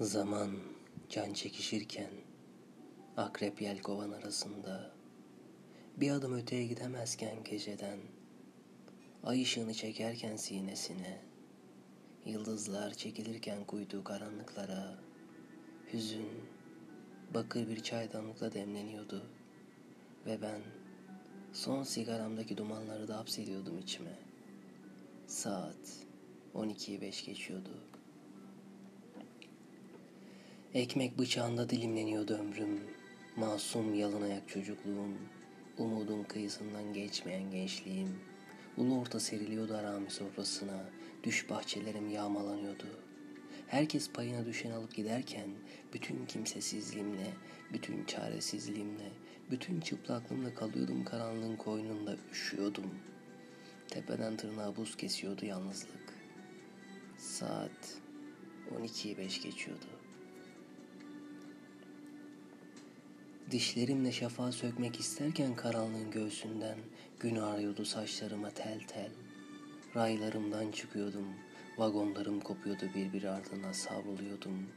Zaman can çekişirken akrep yelkovan arasında bir adım öteye gidemezken geceden ay ışığını çekerken sinesine yıldızlar çekilirken kuyduğu karanlıklara hüzün bakır bir çaydanlıkla demleniyordu ve ben son sigaramdaki dumanları da hapsediyordum içime. Saat 12'yi 5 geçiyordu. Ekmek bıçağında dilimleniyordu ömrüm. Masum yalın ayak çocukluğum. Umudun kıyısından geçmeyen gençliğim. Ulu orta seriliyordu arami sofrasına. Düş bahçelerim yağmalanıyordu. Herkes payına düşen alıp giderken bütün kimsesizliğimle, bütün çaresizliğimle, bütün çıplaklığımla kalıyordum karanlığın koynunda üşüyordum. Tepeden tırnağa buz kesiyordu yalnızlık. Saat 12'yi 5 geçiyordu. Dişlerimle şafağı sökmek isterken karanlığın göğsünden gün ağrıyordu saçlarıma tel tel. Raylarımdan çıkıyordum, vagonlarım kopuyordu birbiri ardına savruluyordum.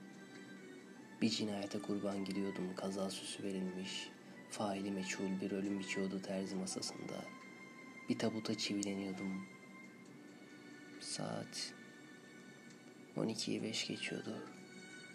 Bir cinayete kurban gidiyordum, kaza süsü verilmiş. Faili meçhul bir ölüm biçiyordu terzi masasında. Bir tabuta çivileniyordum. Saat 12'yi 5 geçiyordu.